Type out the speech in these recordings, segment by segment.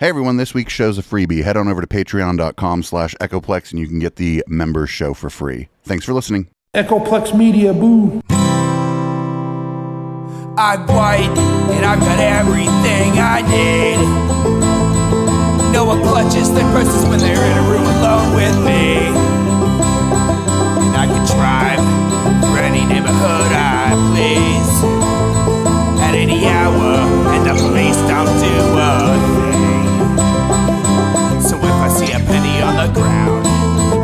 Hey everyone, this week's show's a freebie. Head on over to patreon.com slash echoplex and you can get the member show for free. Thanks for listening. Echoplex Media, boo. I'm white and I've got everything I need. No one clutches their purses when they're in a room alone with me. And I can drive for any neighborhood I please at any hour, and the police don't do a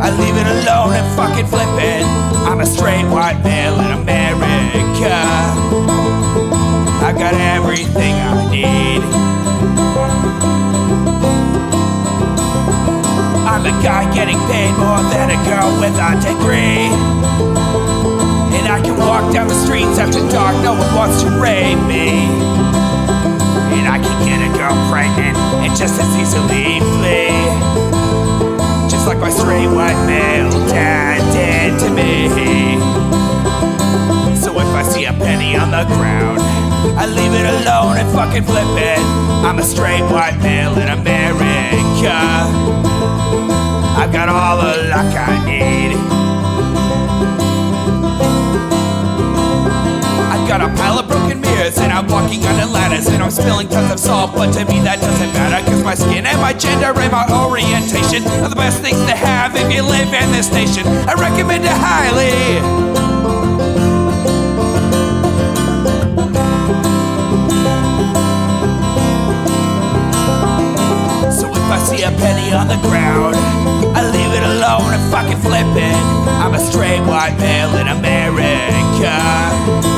I leave it alone and fucking flip it. I'm a straight white male in America. I got everything I need. I'm a guy getting paid more than a girl with a degree. And I can walk down the streets after dark, no one wants to rape me. And I can get a girl pregnant and just as easily flee. Just like my straight white male dad did to me. So if I see a penny on the ground, I leave it alone and fucking flip it. I'm a straight white male in America. I've got all the luck I need. I've got a pile of and I'm walking under ladders and I'm spilling tons of salt, but to me that doesn't matter cause my skin and my gender and my orientation are the best things to have if you live in this nation. I recommend it highly. So if I see a penny on the ground, I leave it alone and fucking flip it. I'm a straight white male in America.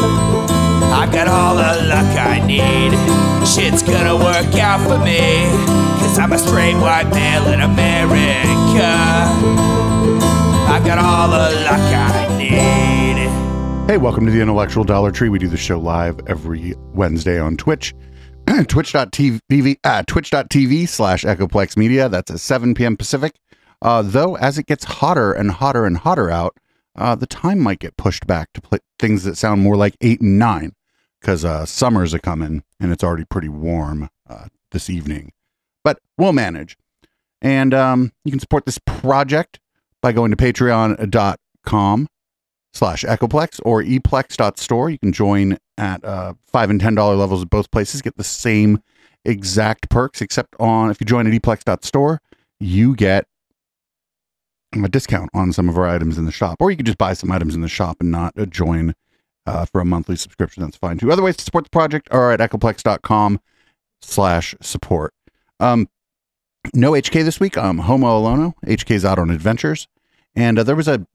Got all the luck I need. Shit's gonna work out for me. Cause I'm a straight white male in America. I've got all the luck I need. Hey, welcome to the Intellectual Dollar Tree. We do the show live every Wednesday on Twitch. Twitch.tv, uh, twitch.tv slash Echoplex Media. That's at 7 p.m. Pacific. Uh, though, as it gets hotter and hotter and hotter out, uh, the time might get pushed back to things that sound more like 8 and 9 because uh, summer's a coming and it's already pretty warm uh, this evening. But we'll manage. And um, you can support this project by going to patreon.com slash echoplex or eplex.store. You can join at uh, five and ten dollar levels at both places. Get the same exact perks, except on if you join at eplex.store, you get a discount on some of our items in the shop, or you could just buy some items in the shop and not uh, join uh, for a monthly subscription. That's fine too. Other ways to support the project are at echoplex.com slash support. Um, no HK this week. Um, Homo Alono. HK's out on adventures, and uh, there was a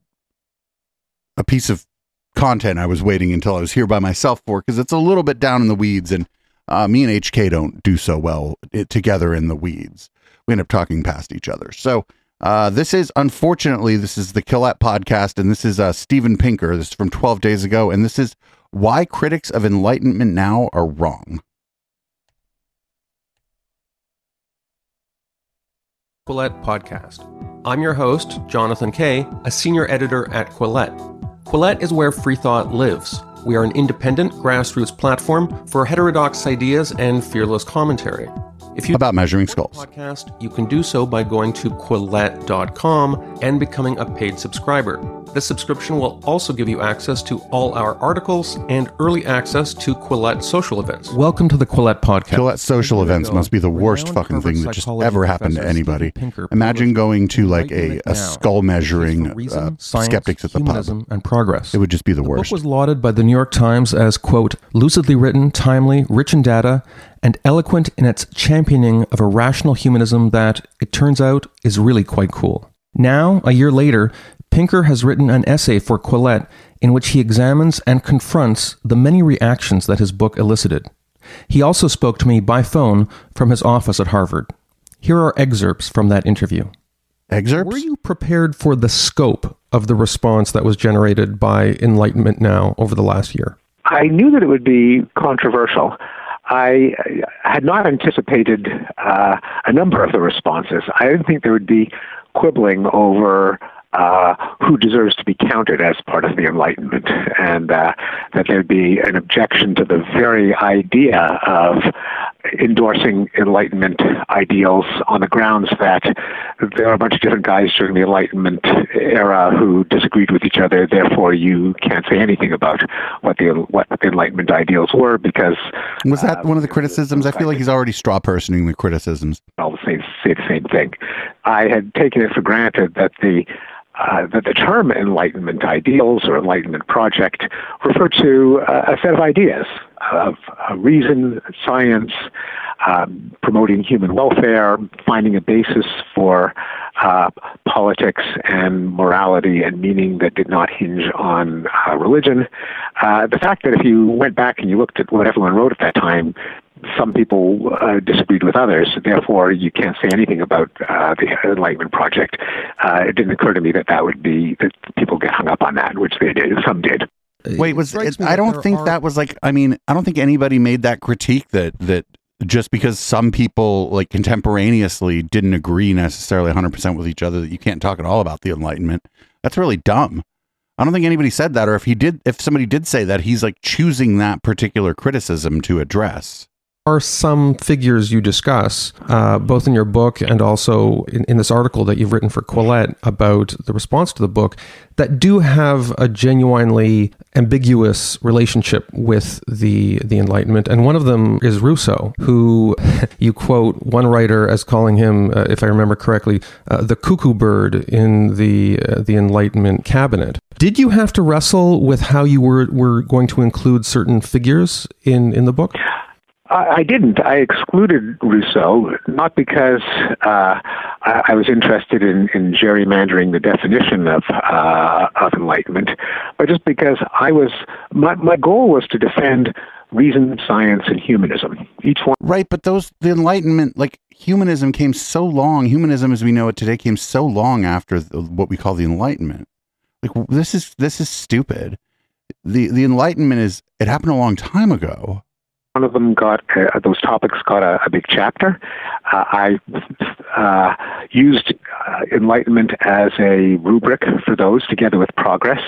a piece of content I was waiting until I was here by myself for because it's a little bit down in the weeds, and uh, me and HK don't do so well it, together in the weeds. We end up talking past each other. So uh, this is unfortunately this is the Quillette podcast, and this is uh, Steven Pinker. This is from 12 days ago, and this is why critics of enlightenment now are wrong. Quillette Podcast. I'm your host, Jonathan Kay, a senior editor at Quillette. Quillette is where free thought lives. We are an independent grassroots platform for heterodox ideas and fearless commentary. If you About measuring skulls. podcast, you can do so by going to quillette.com and becoming a paid subscriber. This subscription will also give you access to all our articles and early access to Quillette social events. Welcome to the Quillette Podcast. Quillette social events must be the worst fucking thing that just ever happened to anybody. Imagine going to like a, a skull measuring uh, skeptics at the pub. and progress. It would just be the The book worst. was lauded by the New York Times as, quote, lucidly written, timely, rich in data, and eloquent in its championing of a rational humanism that, it turns out, is really quite cool. Now, a year later, Pinker has written an essay for Quillette in which he examines and confronts the many reactions that his book elicited. He also spoke to me by phone from his office at Harvard. Here are excerpts from that interview. Excerpts? Were you prepared for the scope of the response that was generated by Enlightenment Now over the last year? I knew that it would be controversial. I had not anticipated uh, a number of the responses. I didn't think there would be quibbling over uh, who deserves to be counted as part of the Enlightenment, and uh, that there'd be an objection to the very idea of endorsing Enlightenment ideals on the grounds that there are a bunch of different guys during the Enlightenment era who disagreed with each other. Therefore, you can't say anything about what the what the Enlightenment ideals were because Was that uh, one of the criticisms? I feel like he's already straw personing the criticisms. all say, say the same thing. I had taken it for granted that the uh, that the term Enlightenment ideals or Enlightenment project referred to uh, a set of ideas of reason, science, um, promoting human welfare, finding a basis for uh, politics and morality and meaning that did not hinge on uh, religion. Uh, the fact that if you went back and you looked at what everyone wrote at that time, some people uh, disagreed with others. Therefore, you can't say anything about uh, the Enlightenment project. Uh, it didn't occur to me that that would be that people get hung up on that, which they did. Some did. Wait, was it, I don't think are- that was like I mean, I don't think anybody made that critique that that just because some people like contemporaneously didn't agree necessarily 100% with each other that you can't talk at all about the enlightenment. That's really dumb. I don't think anybody said that or if he did if somebody did say that, he's like choosing that particular criticism to address. Are some figures you discuss, uh, both in your book and also in, in this article that you've written for Quillette about the response to the book, that do have a genuinely ambiguous relationship with the the Enlightenment. And one of them is Rousseau, who you quote one writer as calling him, uh, if I remember correctly, uh, the cuckoo bird in the uh, the Enlightenment cabinet. Did you have to wrestle with how you were were going to include certain figures in in the book? I, didn't. I excluded Rousseau not because uh, I, I was interested in, in gerrymandering the definition of uh, of enlightenment, but just because I was my my goal was to defend reason, science, and humanism. Each one. Right, but those the enlightenment like humanism came so long, humanism as we know it today came so long after the, what we call the enlightenment. Like this is this is stupid. The the enlightenment is it happened a long time ago. One of them got uh, those topics got a, a big chapter. Uh, I uh, used uh, enlightenment as a rubric for those, together with progress.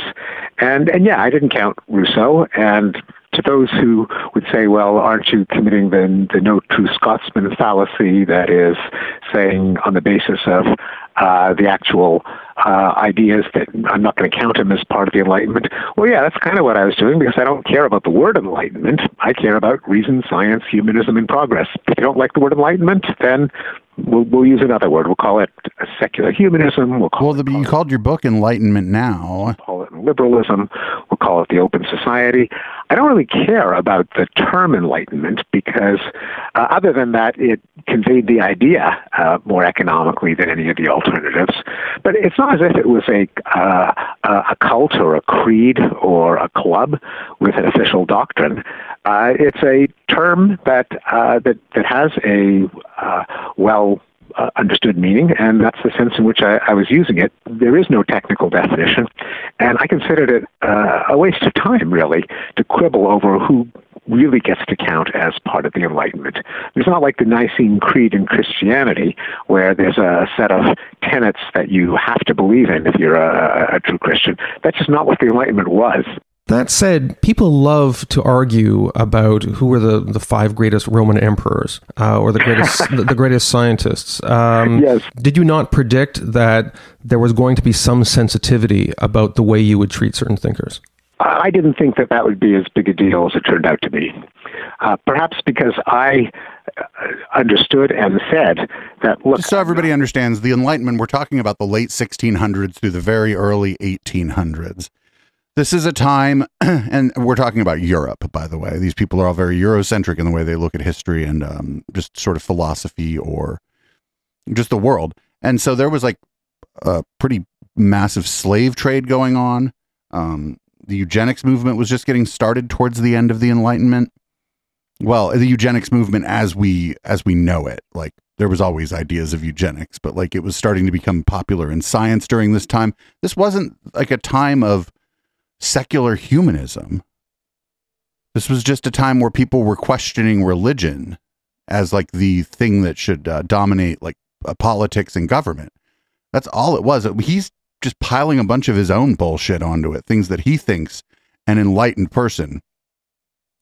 And and yeah, I didn't count Rousseau. And to those who would say, "Well, aren't you committing the the no true Scotsman fallacy?" That is saying on the basis of uh, the actual uh, ideas that I'm not going to count him as part of the Enlightenment. Well, yeah, that's kind of what I was doing because I don't care about the word Enlightenment. I care about reason, science, humanism, and progress. If you don't like the word Enlightenment, then we'll, we'll use another word. We'll call it secular humanism. We'll call Well, it the, you called your book Enlightenment Now. We'll call it liberalism, we'll call it the open society. I don't really care about the term enlightenment because, uh, other than that, it conveyed the idea uh, more economically than any of the alternatives. But it's not as if it was a uh, a cult or a creed or a club with an official doctrine. Uh, it's a term that uh, that that has a uh, well uh, understood meaning, and that's the sense in which I, I was using it. There is no technical definition, and I considered it uh, a waste of time, really, to quibble over who really gets to count as part of the Enlightenment. It's not like the Nicene Creed in Christianity, where there's a set of tenets that you have to believe in if you're a, a true Christian. That's just not what the Enlightenment was. That said, people love to argue about who were the, the five greatest Roman emperors uh, or the greatest the, the greatest scientists. Um, Yes. Did you not predict that there was going to be some sensitivity about the way you would treat certain thinkers? I didn't think that that would be as big a deal as it turned out to be. Uh, perhaps because I uh, understood and said that, look, Just so everybody understands, the Enlightenment, we're talking about the late 1600s through the very early 1800s. This is a time, and we're talking about Europe, by the way. These people are all very Eurocentric in the way they look at history and um, just sort of philosophy or just the world. And so there was like a pretty massive slave trade going on. Um, the eugenics movement was just getting started towards the end of the Enlightenment. Well, the eugenics movement as we as we know it, like there was always ideas of eugenics, but like it was starting to become popular in science during this time. This wasn't like a time of secular humanism. This was just a time where people were questioning religion as like the thing that should uh, dominate like uh, politics and government. That's all it was. He's just piling a bunch of his own bullshit onto it, things that he thinks an enlightened person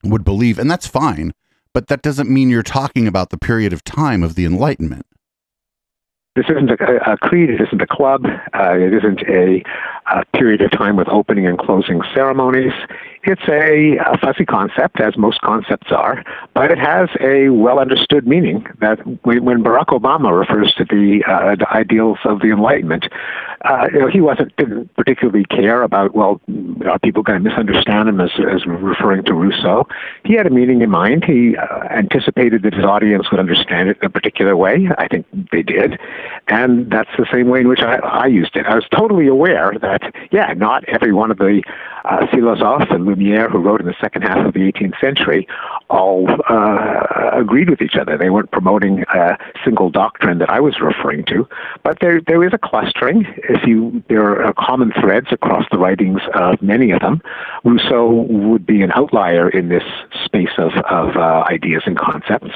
would believe, and that's fine. but that doesn't mean you're talking about the period of time of the Enlightenment. This isn't a, a creed. It isn't a club. Uh, it isn't a, a, period of time with opening and closing ceremonies. It's a, a, fuzzy concept, as most concepts are, but it has a well understood meaning that when Barack Obama refers to the, uh, the ideals of the Enlightenment, uh, you know, he wasn't didn't particularly care about well, are people going to misunderstand him as as referring to Rousseau? He had a meaning in mind. He uh, anticipated that his audience would understand it in a particular way. I think they did, and that's the same way in which I, I used it. I was totally aware that yeah, not every one of the uh, philosophes and Lumiere who wrote in the second half of the 18th century all uh, agreed with each other. They weren't promoting a single doctrine that I was referring to, but there there is a clustering if you there are common threads across the writings of many of them. Rousseau would be an outlier in this space of of uh, ideas and concepts.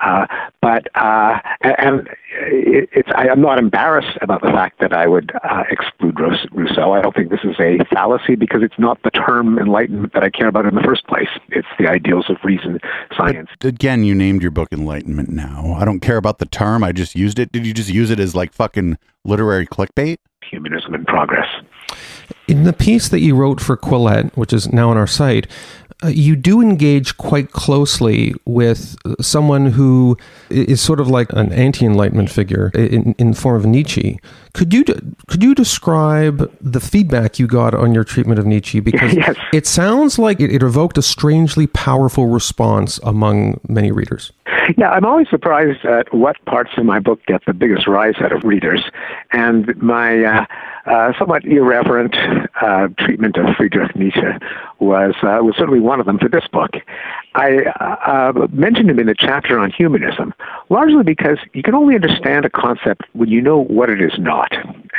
Uh, but uh, and it, it's I, am not embarrassed about the fact that I would uh, exclude Rousseau. I don't think this is a fallacy because it's not the term enlightenment that I care about in the first place. It's the ideals of reason, science. But again, you named your book Enlightenment. Now I don't care about the term. I just used it. Did you just use it as like fucking literary clickbait? Humanism in progress. In the piece that you wrote for Quillette, which is now on our site, uh, you do engage quite closely with someone who is sort of like an anti-enlightenment figure in, in the form of Nietzsche. Could you could you describe the feedback you got on your treatment of Nietzsche? Because yes. it sounds like it, it evoked a strangely powerful response among many readers. Yeah, I'm always surprised at what parts of my book get the biggest rise out of readers. And my uh, uh, somewhat irreverent uh, treatment of Friedrich Nietzsche was uh, was certainly one of them for this book. I uh, uh, mentioned him in the chapter on humanism, largely because you can only understand a concept when you know what it is not,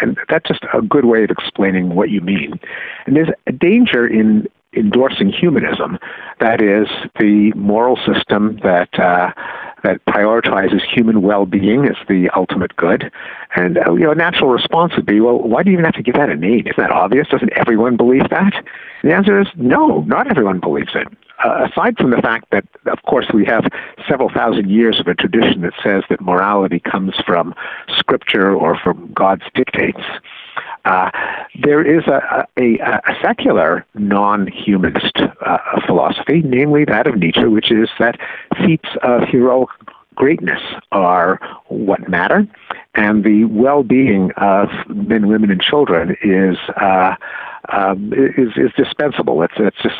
and that's just a good way of explaining what you mean. And there's a danger in endorsing humanism, that is the moral system that uh, that prioritizes human well-being as the ultimate good. And uh, you know, a natural response would be, well, why do you even have to give that a name? Isn't that obvious? Doesn't everyone believe that? The answer is no, not everyone believes it. Uh, aside from the fact that, of course, we have several thousand years of a tradition that says that morality comes from scripture or from God's dictates. Uh, there is a, a, a secular non-humanist uh, philosophy, namely that of Nietzsche, which is that feats of heroic greatness are what matter, and the well-being of men, women, and children is uh, um, is, is dispensable. It's, it's just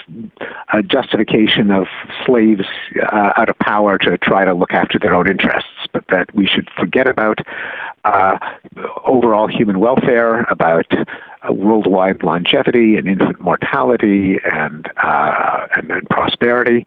a justification of slaves uh, out of power to try to look after their own interests, but that we should forget about uh, overall human welfare, about uh, worldwide longevity and infant mortality and, uh, and, and, prosperity.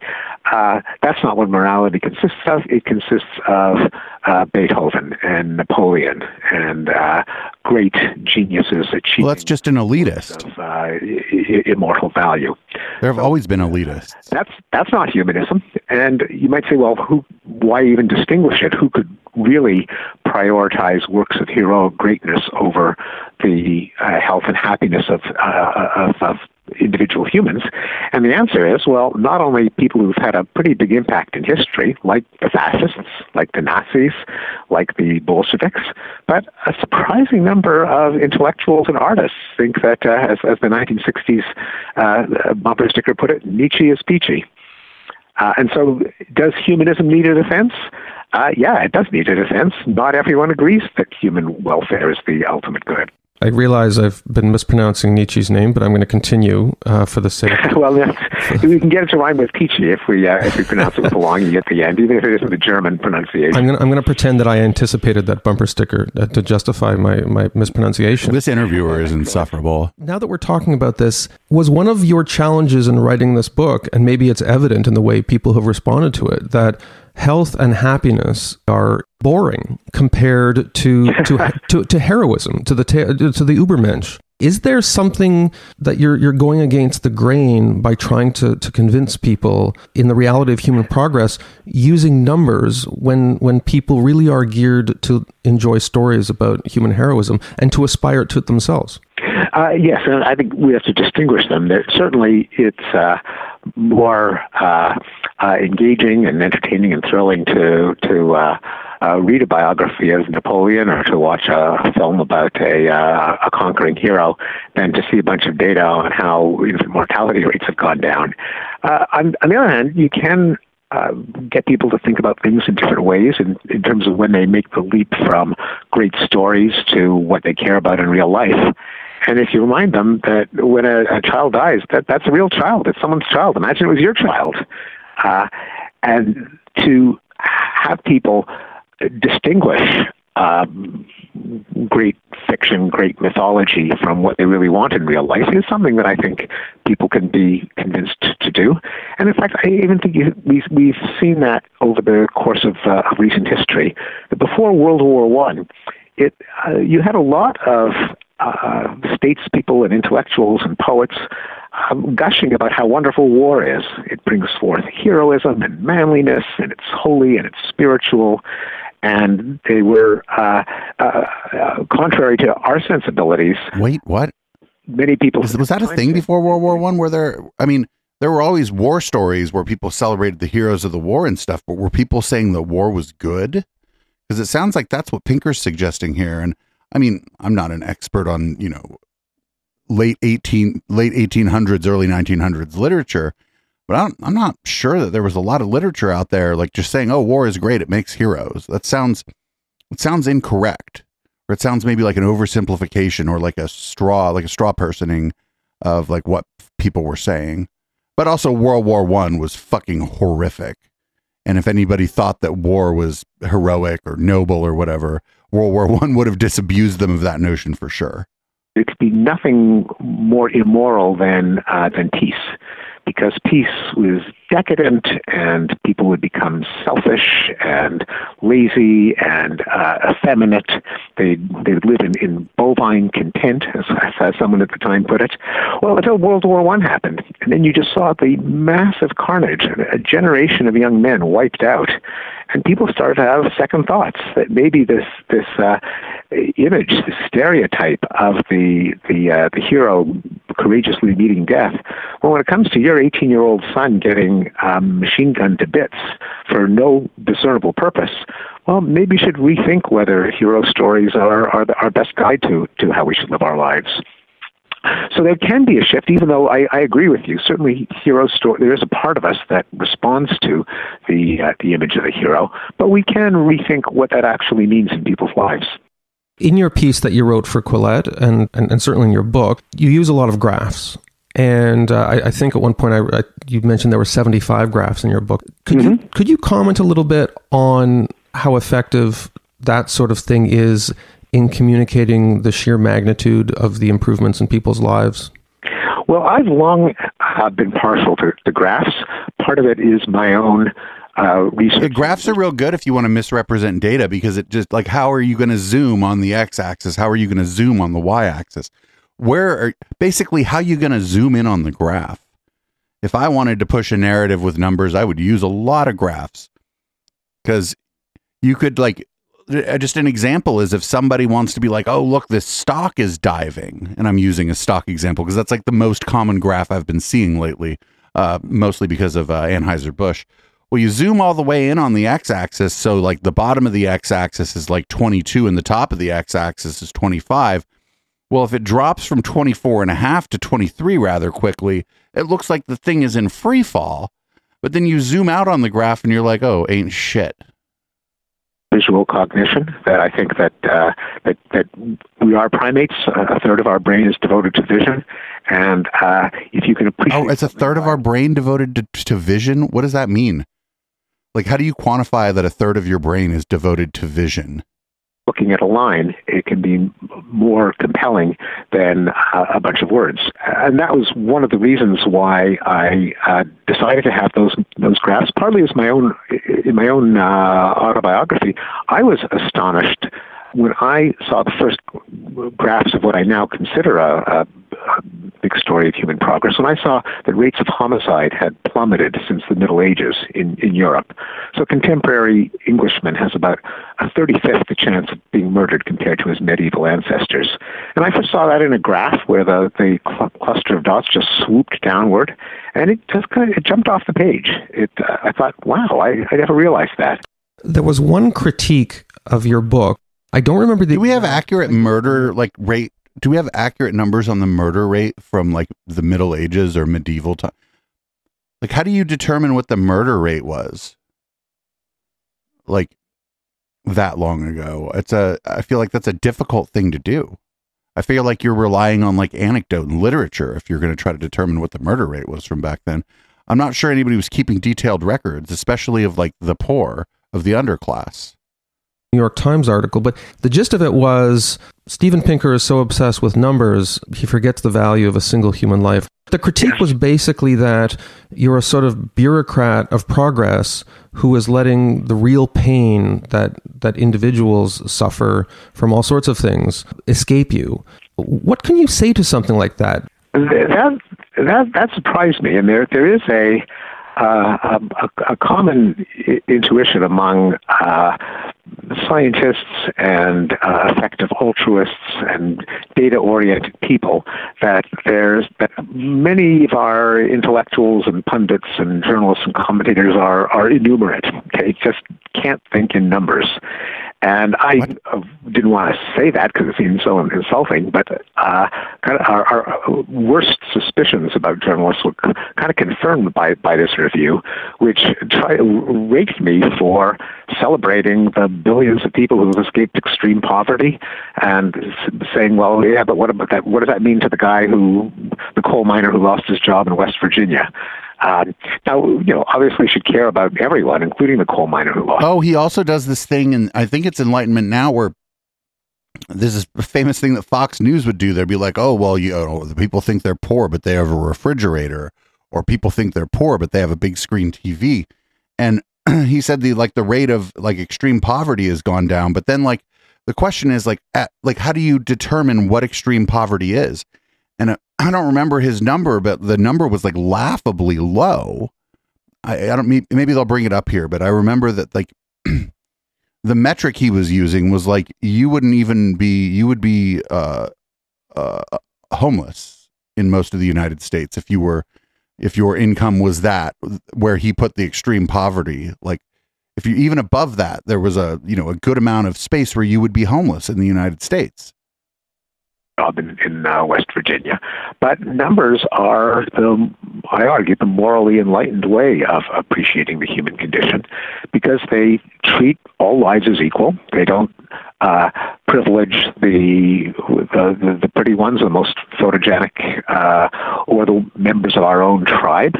Uh, that's not what morality consists of. It consists of uh, Beethoven and Napoleon and uh, great geniuses achieving. Well, that's just an elitist. Of, I- immortal value. There have so, always been elitists. That's that's not humanism. And you might say, well, who? Why even distinguish it? Who could really prioritize works of heroic greatness over the uh, health and happiness of, uh, of, of individual humans? And the answer is, well, not only people who've had a pretty big impact in history, like the fascists, like the Nazis, like the Bolsheviks, but a surprising number of intellectuals and artists think that, uh, as, as the 1960s uh, bumper sticker put it, Nietzsche is peachy. Uh, and so, does humanism need a defense? Uh, yeah, it does need a defense. Not everyone agrees that human welfare is the ultimate good. I realize I've been mispronouncing Nietzsche's name, but I'm going to continue uh, for the sake. Of. Well, yeah, we can get it to rhyme with peachy if we uh, if we pronounce it with a long e at the end, even if it isn't the German pronunciation. I'm going to, I'm going to pretend that I anticipated that bumper sticker uh, to justify my my mispronunciation. This interviewer is insufferable. Now that we're talking about this, was one of your challenges in writing this book, and maybe it's evident in the way people have responded to it, that health and happiness are boring compared to to, to, to heroism, to the to the Ubermensch. Is there something that you're you're going against the grain by trying to, to convince people in the reality of human progress using numbers when when people really are geared to enjoy stories about human heroism and to aspire to it themselves? Uh, yes, and I think we have to distinguish them. There, certainly, it's uh, more uh, uh, engaging and entertaining and thrilling to to uh, uh, read a biography of Napoleon or to watch a film about a, uh, a conquering hero than to see a bunch of data on how infant mortality rates have gone down. Uh, on, on the other hand, you can uh, get people to think about things in different ways in, in terms of when they make the leap from great stories to what they care about in real life. And if you remind them that when a, a child dies, that that's a real child. It's someone's child. Imagine it was your child. Uh, and to have people distinguish um, great fiction, great mythology from what they really want in real life is something that I think people can be convinced to do. And in fact, I even think we've, we've seen that over the course of, uh, recent history. Before World War One, it uh, you had a lot of uh, statespeople and intellectuals and poets um, gushing about how wonderful war is. It brings forth heroism and manliness, and it's holy and it's spiritual. And they were uh, uh, uh contrary to our sensibilities. Wait, what? Many people was, was that a thing before World War One? Where there, I mean, there were always war stories where people celebrated the heroes of the war and stuff, but were people saying the war was good? Because it sounds like that's what Pinker's suggesting here, and I mean, I'm not an expert on, you know, late 18 late 1800s early 1900s literature but I'm, I'm not sure that there was a lot of literature out there like just saying oh war is great it makes heroes. That sounds it sounds incorrect or it sounds maybe like an oversimplification or like a straw like a straw personing of like what people were saying. But also world war one was fucking horrific. And if anybody thought that war was heroic or noble or whatever World War One would have disabused them of that notion for sure. It could be nothing more immoral than uh, than peace. Because peace was decadent and people would become selfish and lazy and uh, effeminate. They they would live in, in bovine content, as, as someone at the time put it. Well, until World War One happened, and then you just saw the massive carnage. A generation of young men wiped out, and people started to have second thoughts that maybe this this uh, image, this stereotype of the the uh, the hero courageously meeting death. Well, when it comes to your 18 year old son getting um, machine gunned to bits for no discernible purpose, well, maybe you should rethink whether hero stories are, are the, our best guide to, to how we should live our lives. So there can be a shift, even though I, I agree with you. Certainly, hero story. There is a part of us that responds to the uh, the image of the hero, but we can rethink what that actually means in people's lives. In your piece that you wrote for Quillette, and, and, and certainly in your book, you use a lot of graphs. And uh, I, I, think at one point I, I, you mentioned there were 75 graphs in your book. Could mm-hmm. you could you comment a little bit on how effective that sort of thing is in communicating the sheer magnitude of the improvements in people's lives? Well, I've long uh, been partial to, to graphs. Part of it is my own uh, research. The graphs are real good if you want to misrepresent data because it just like how are you going to zoom on the x-axis? How are you going to zoom on the y-axis? Where are basically how you going to zoom in on the graph? If I wanted to push a narrative with numbers, I would use a lot of graphs because you could like uh, just an example is if somebody wants to be like, oh, look, this stock is diving. And I'm using a stock example because that's like the most common graph I've been seeing lately, uh, mostly because of uh, Anheuser-Busch. Well, you zoom all the way in on the x axis. So, like, the bottom of the x axis is like 22 and the top of the x axis is 25. Well, if it drops from 24 and a half to 23 rather quickly, it looks like the thing is in free fall. But then you zoom out on the graph and you're like, oh, ain't shit visual cognition. That I think that uh, that that we are primates. A third of our brain is devoted to vision, and uh, if you can appreciate. Oh, it's a third of our brain devoted to, to vision. What does that mean? Like, how do you quantify that a third of your brain is devoted to vision? Looking at a line, it can be more compelling than a bunch of words. And that was one of the reasons why I uh, decided to have those those graphs. Partly as my own in my own uh, autobiography, I was astonished when I saw the first graphs of what I now consider a, a big story of human progress. When I saw that rates of homicide had plummeted since the Middle Ages in, in Europe, so contemporary Englishman has about a 35th the chance of being murdered compared to his medieval ancestors. And I first saw that in a graph where the, the cl- cluster of dots just swooped downward, and it just kind of it jumped off the page. It, uh, I thought, wow, I, I never realized that. There was one critique of your book. I don't remember the. Do we have accurate murder like rate? Do we have accurate numbers on the murder rate from like the Middle Ages or medieval time? Like, how do you determine what the murder rate was? Like that long ago. It's a. I feel like that's a difficult thing to do. I feel like you're relying on like anecdote and literature if you're going to try to determine what the murder rate was from back then. I'm not sure anybody was keeping detailed records, especially of like the poor of the underclass. New York Times article, but the gist of it was Steven Pinker is so obsessed with numbers, he forgets the value of a single human life. The critique was basically that you're a sort of bureaucrat of progress who is letting the real pain that that individuals suffer from all sorts of things escape you. What can you say to something like that? That that that surprised me, and there there is a uh, a, a, common intuition among uh, scientists and uh, effective altruists and data-oriented people that there's that many of our intellectuals and pundits and journalists and commentators are are innumerate. Okay, just can't think in numbers, and I what? didn't want to say that because it seemed so insulting, but uh, kind of our, our, worst suspicions about journalists were kind of confirmed by, by this review, which try, raked me for celebrating the billions of people who have escaped extreme poverty and saying, well, yeah, but what about that? What does that mean to the guy who, the coal miner who lost his job in West Virginia? Um, now, you know, obviously should care about everyone, including the coal miner who lost. Oh, he also does this thing, and I think it's Enlightenment Now, where this is a famous thing that Fox News would do. They'd be like, "Oh, well, you know, the people think they're poor, but they have a refrigerator," or people think they're poor, but they have a big screen TV. And he said the like the rate of like extreme poverty has gone down, but then like the question is like at, like how do you determine what extreme poverty is? And uh, I don't remember his number, but the number was like laughably low. I, I don't maybe they'll bring it up here, but I remember that like the metric he was using was like you wouldn't even be you would be uh, uh, homeless in most of the United States if you were if your income was that where he put the extreme poverty like if you even above that there was a you know a good amount of space where you would be homeless in the United States job in, in uh, West Virginia. But numbers are, the, I argue, the morally enlightened way of appreciating the human condition because they treat all lives as equal. They don't uh, privilege the, the, the pretty ones, the most photogenic, uh, or the members of our own tribe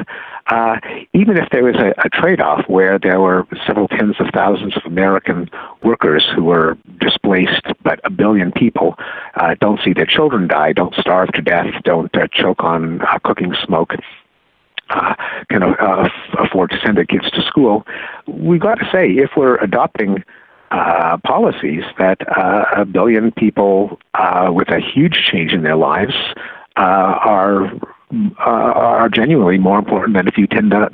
uh, even if there was a, a trade off where there were several tens of thousands of American workers who were displaced, but a billion people uh, don't see their children die, don't starve to death, don't uh, choke on uh, cooking smoke. Uh, can uh, afford to send their kids to school. We've got to say, if we're adopting uh, policies that uh, a billion people uh, with a huge change in their lives uh, are uh, are genuinely more important than if you tend to,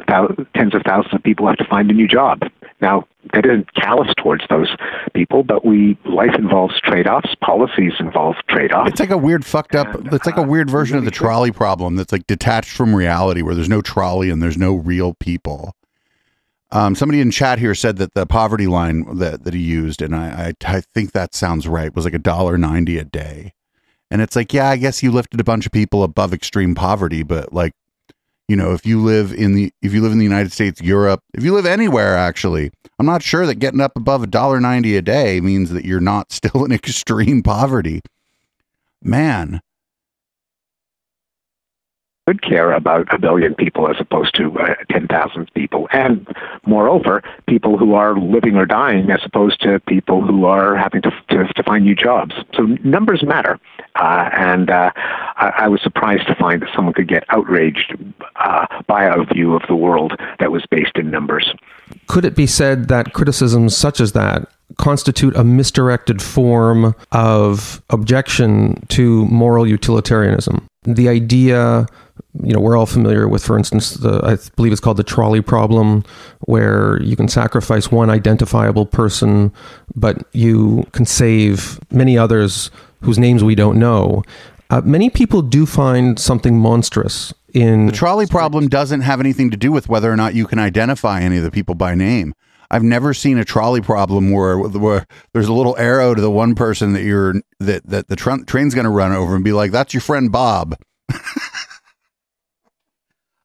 tens of thousands of people have to find a new job. Now, that isn't callous towards those people, but we life involves trade-offs. Policies involve trade-offs. It's like a weird fucked up. And, it's like a weird version really of the trolley problem that's like detached from reality, where there's no trolley and there's no real people. Um, somebody in chat here said that the poverty line that, that he used, and I, I, I think that sounds right, was like a dollar ninety a day. And it's like, yeah, I guess you lifted a bunch of people above extreme poverty, but like, you know, if you live in the if you live in the United States, Europe, if you live anywhere actually, I'm not sure that getting up above a dollar ninety a day means that you're not still in extreme poverty. Man, could care about a billion people as opposed to uh, 10,000 people. And moreover, people who are living or dying as opposed to people who are having to, to, to find new jobs. So numbers matter. Uh, and uh, I, I, was surprised to find that someone could get outraged uh, by a view of the world that was based in numbers. Could it be said that criticisms such as that constitute a misdirected form of objection to moral utilitarianism? the idea you know we're all familiar with for instance the i believe it's called the trolley problem where you can sacrifice one identifiable person but you can save many others whose names we don't know uh, many people do find something monstrous in The trolley problem doesn't have anything to do with whether or not you can identify any of the people by name. I've never seen a trolley problem where, where there's a little arrow to the one person that you're that that the tr- train's going to run over and be like, "That's your friend Bob."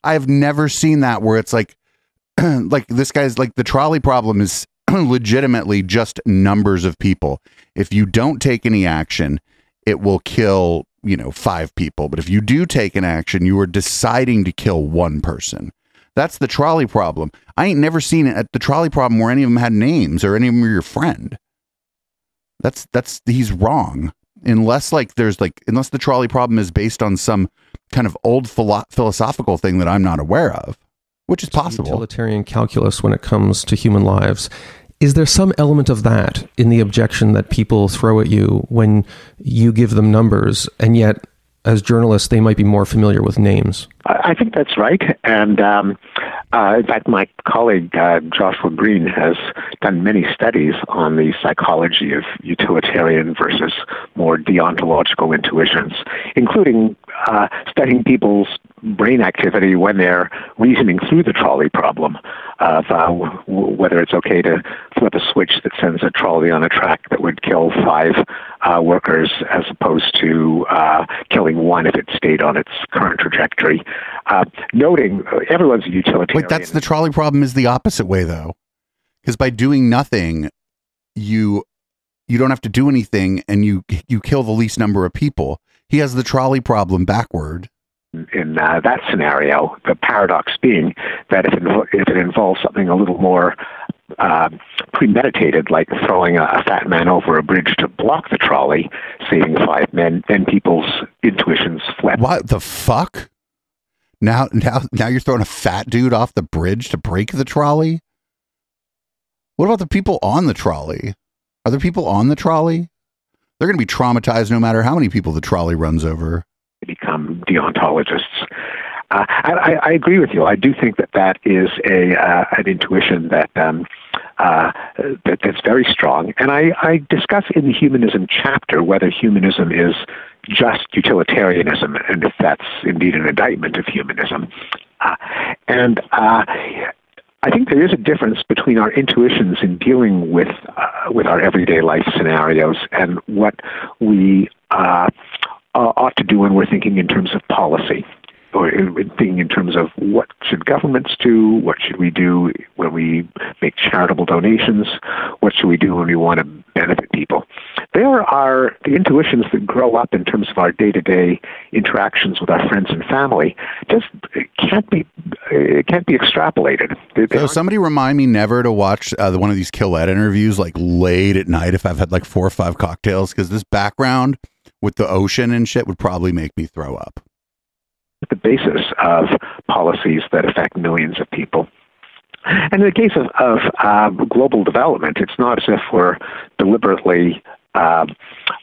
I have never seen that where it's like, like this guy's like the trolley problem is legitimately just numbers of people. If you don't take any action, it will kill you know five people. But if you do take an action, you are deciding to kill one person. That's the trolley problem. I ain't never seen it at the trolley problem where any of them had names or any of them were your friend. That's that's he's wrong. Unless like there's like unless the trolley problem is based on some kind of old philo- philosophical thing that I'm not aware of, which is possible. utilitarian calculus when it comes to human lives. Is there some element of that in the objection that people throw at you when you give them numbers, and yet, as journalists, they might be more familiar with names? I I think that's right. And um, uh, in fact, my colleague uh, Joshua Greene has done many studies on the psychology of utilitarian versus more deontological intuitions, including uh, studying people's brain activity when they're reasoning through the trolley problem of uh, w- whether it's okay to flip a switch that sends a trolley on a track that would kill five uh, workers as opposed to uh, killing one if it stayed on its current trajectory. Uh, noting uh, everyone's a utilitarian. Wait, that's the trolley problem is the opposite way though. Because by doing nothing, you you don't have to do anything and you you kill the least number of people. He has the trolley problem backward. in uh, that scenario, the paradox being that if it, if it involves something a little more uh, premeditated, like throwing a, a fat man over a bridge to block the trolley, saving five men, then people's intuitions flip. What the fuck? Now now now you're throwing a fat dude off the bridge to break the trolley? What about the people on the trolley? Are there people on the trolley? They're going to be traumatized no matter how many people the trolley runs over. become deontologists. Uh, I, I, agree with you. I do think that that is a uh, an intuition that um, uh, that that's very strong, and I, I discuss in the humanism chapter whether humanism is just utilitarianism, and if that's indeed an indictment of humanism. Uh, and uh, I think there is a difference between our intuitions in dealing with uh, with our everyday life scenarios and what we uh, uh, ought to do when we're thinking in terms of policy or in- thinking in terms of what should governments do, what should we do when we make charitable donations, what should we do when we want to benefit people. There are the intuitions that grow up in terms of our day-to-day interactions with our friends and family. Just can't be it can't be extrapolated. They- they So somebody remind me never to watch uh, the- one of these Quillette interviews like late at night if I've had like four or five cocktails because this background with the ocean and shit would probably make me throw up. The basis of policies that affect millions of people. And in the case of, of uh, global development, it's not as if we're deliberately uh,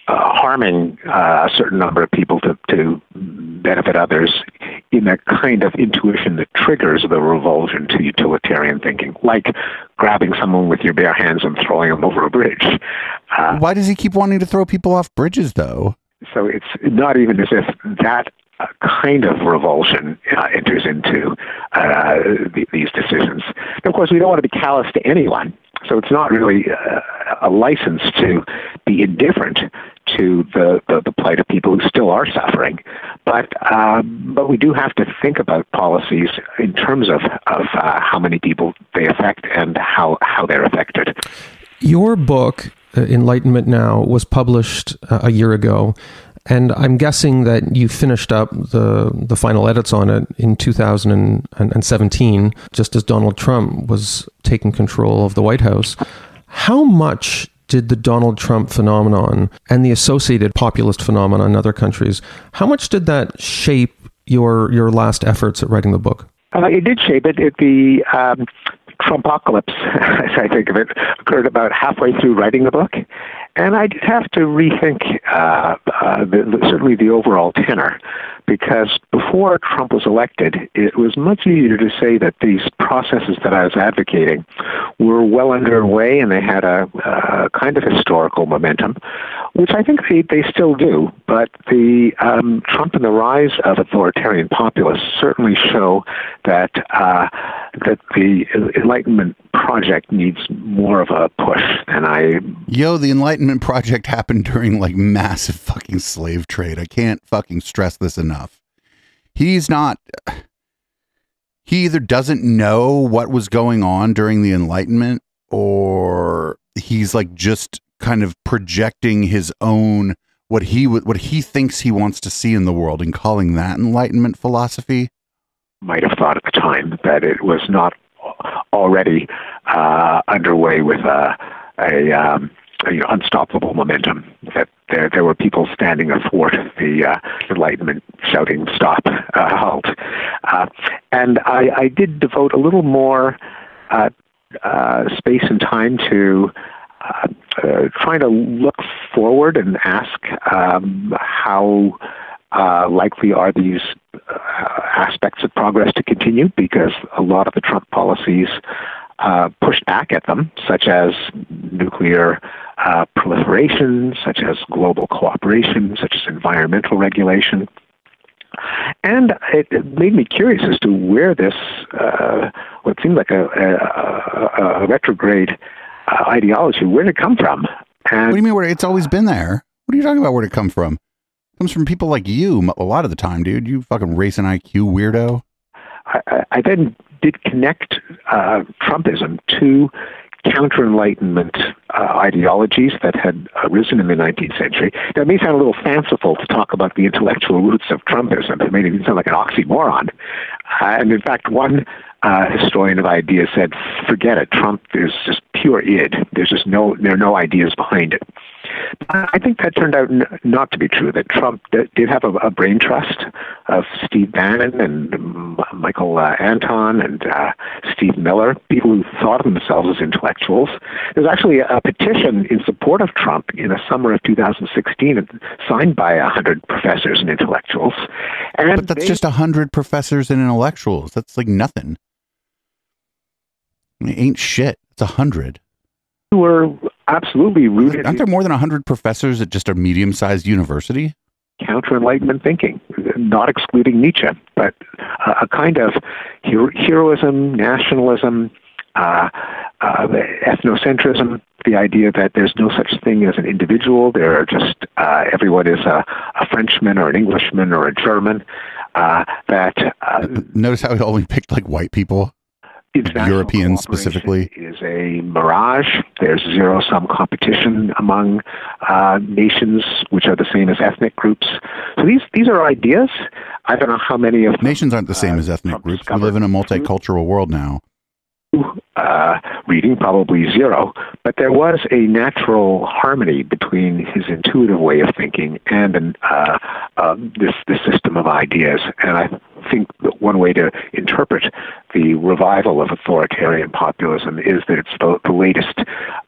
uh, harming uh, a certain number of people to, to benefit others in a kind of intuition that triggers the revulsion to utilitarian thinking, like grabbing someone with your bare hands and throwing them over a bridge. Uh, Why does he keep wanting to throw people off bridges though? so it's not even as if that kind of revulsion uh, enters into uh, th- these decisions. And of course, we don't want to be callous to anyone. So it's not really uh, a license to be indifferent to the, the, the plight of people who still are suffering. But um, but we do have to think about policies in terms of of uh, how many people they affect and how how they're affected. Your book, uh, Enlightenment Now, was published a year ago, and I'm guessing that you finished up the the final edits on it in 2017, just as Donald Trump was taking control of the White House. How much did the Donald Trump phenomenon and the associated populist phenomenon in other countries, how much did that shape your your last efforts at writing the book? Uh, it did shape it. it the um, Trumpocalypse, as I think of it, occurred about halfway through writing the book, and I did have to rethink uh, uh, certainly the overall tenor, because before Trump was elected, it was much easier to say that these processes that I was advocating were well underway and they had a, a kind of historical momentum, which I think they, they still do. But the um, Trump and the rise of authoritarian populists certainly show that uh, that the Enlightenment project needs more of a push. And I, yo, the Enlightenment project happened during like massive fucking slave trade. I can't fucking stress this enough. He's not. He either doesn't know what was going on during the Enlightenment, or he's like just kind of projecting his own what he what he thinks he wants to see in the world and calling that enlightenment philosophy might have thought at the time that it was not already uh, underway with a, a, um, you know, unstoppable momentum. That there there were people standing athwart the uh, Enlightenment, shouting "Stop! Uh, halt!" Uh, and I, I did devote a little more uh, uh, space and time to. Uh, uh, trying to look forward and ask um, how uh, likely are these uh, aspects of progress to continue because a lot of the Trump policies uh, pushed back at them, such as nuclear uh, proliferation, such as global cooperation, such as environmental regulation. And it, it made me curious as to where this, uh, what seemed like a, a, a retrograde uh, ideology, where did it come from? And, what do you mean? Where it's always been there? What are you talking about? Where did it come from? It comes from people like you a lot of the time, dude. You fucking racing IQ weirdo. I, I then did connect uh, Trumpism to counter Enlightenment uh, ideologies that had arisen in the 19th century. Now, it may sound a little fanciful to talk about the intellectual roots of Trumpism. It may even sound like an oxymoron. Uh, and in fact, one uh, historian of ideas said, "Forget it. Trump is just pure id. There's just no there are no ideas behind it." I think that turned out n- not to be true. That Trump d- did have a, a, brain trust of Steve Bannon and M- Michael uh, Anton and uh, Steve Miller, people who thought of themselves as intellectuals. There's actually a, petition in support of Trump in the summer of 2016, signed by hundred professors and intellectuals. And but that's they, just hundred professors and intellectuals. That's like nothing. It ain't shit. It's a hundred. Were absolutely rooted. Aren't there more than hundred professors at just a medium-sized university? Counter Enlightenment thinking, not excluding Nietzsche, but uh, a kind of hero- heroism, nationalism, uh, uh, ethnocentrism, the idea that there's no such thing as an individual. There are just uh, everyone is a, a, Frenchman or an Englishman or a German. Uh, that uh, notice how he only picked like white people. Europeans specifically is a mirage. There's zero sum competition among uh, nations, which are the same as ethnic groups. So these these are ideas. I don't know how many of nations aren't the same uh, as ethnic groups. We live in a multicultural world now uh, reading, probably zero. But there was a natural harmony between his intuitive way of thinking and uh, uh, this this system of ideas. And I think that one way to interpret the revival of authoritarian populism is that it's the, the latest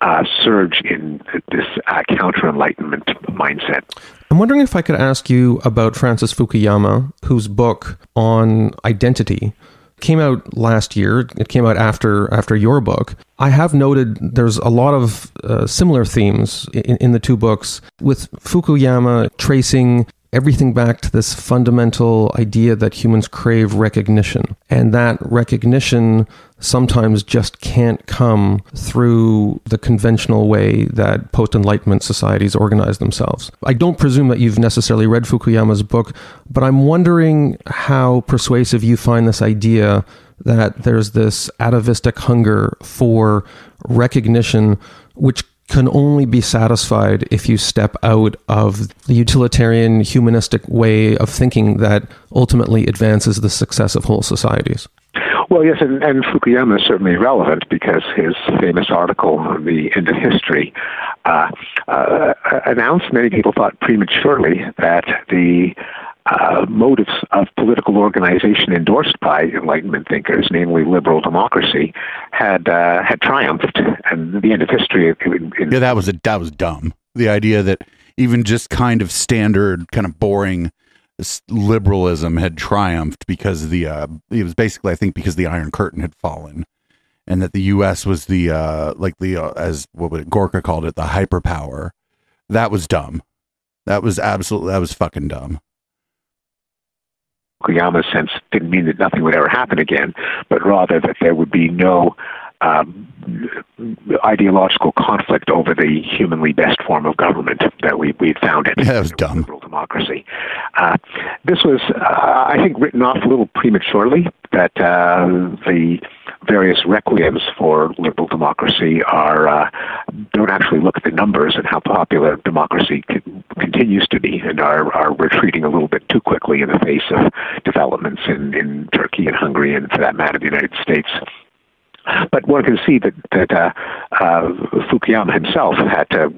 uh, surge in this uh, counter Enlightenment mindset. I'm wondering if I could ask you about Francis Fukuyama, whose book on identity came out last year. It came out after after your book. I have noted there's a lot of uh, similar themes in, in the two books, with Fukuyama tracing everything back to this fundamental idea that humans crave recognition. And that recognition sometimes just can't come through the conventional way that post Enlightenment societies organize themselves. I don't presume that you've necessarily read Fukuyama's book, but I'm wondering how persuasive you find this idea that there's this atavistic hunger for recognition, which can only be satisfied if you step out of the utilitarian humanistic way of thinking that ultimately advances the success of whole societies. Well, yes, and, and Fukuyama is certainly relevant because his famous article on the end of history uh, uh, announced, many people thought prematurely, that the uh, motives of political organization endorsed by Enlightenment thinkers, namely liberal democracy, had uh, had triumphed, and the end of history. In, in, yeah, that was a, that was dumb. The idea that even just kind of standard, kind of boring liberalism had triumphed because the uh, it was basically I think because the Iron Curtain had fallen, and that the U.S. was the uh, like the uh, as what would it, Gorka called it the hyperpower. That was dumb. That was absolutely that was fucking dumb. Fukuyama's sense didn't mean that nothing would ever happen again, but rather that there would be no um, ideological conflict over the humanly best form of government that we we had found it. Yeah, that was dumb. Liberal democracy. Uh, this was, uh, I think, written off a little prematurely. That uh, the various requiems for liberal democracy are uh, don't actually look at the numbers and how popular democracy c- continues to be, and are are retreating a little bit too quickly in the face of developments in in Turkey and Hungary, and for that matter, the United States. But one can see that that uh, uh, Fukuyama himself had to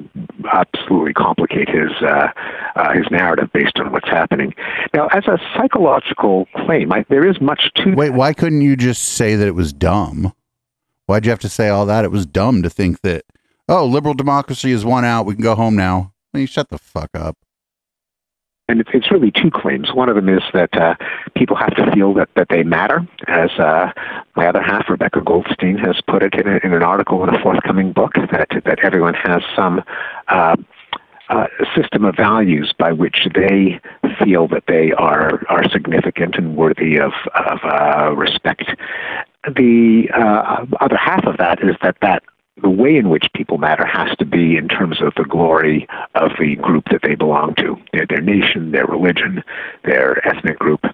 absolutely complicate his uh, uh, his narrative based on what's happening. Now, as a psychological claim, I, there is much to Wait, why couldn't you just say that it was dumb? Why'd you have to say all that? It was dumb to think that oh, liberal democracy is one out. We can go home now. I mean, shut the fuck up. And it's, really two claims. One of them is that uh, people have to feel that, that they matter, as uh, my other half, Rebecca Goldstein, has put it in, a, in an article in a forthcoming book, that, that everyone has some uh, uh, system of values by which they feel that they are, are significant and worthy of, of uh, respect. The uh, other half of that is that that the way in which people matter has to be in terms of the glory of the group that they belong to, their, their nation, their religion, their ethnic group.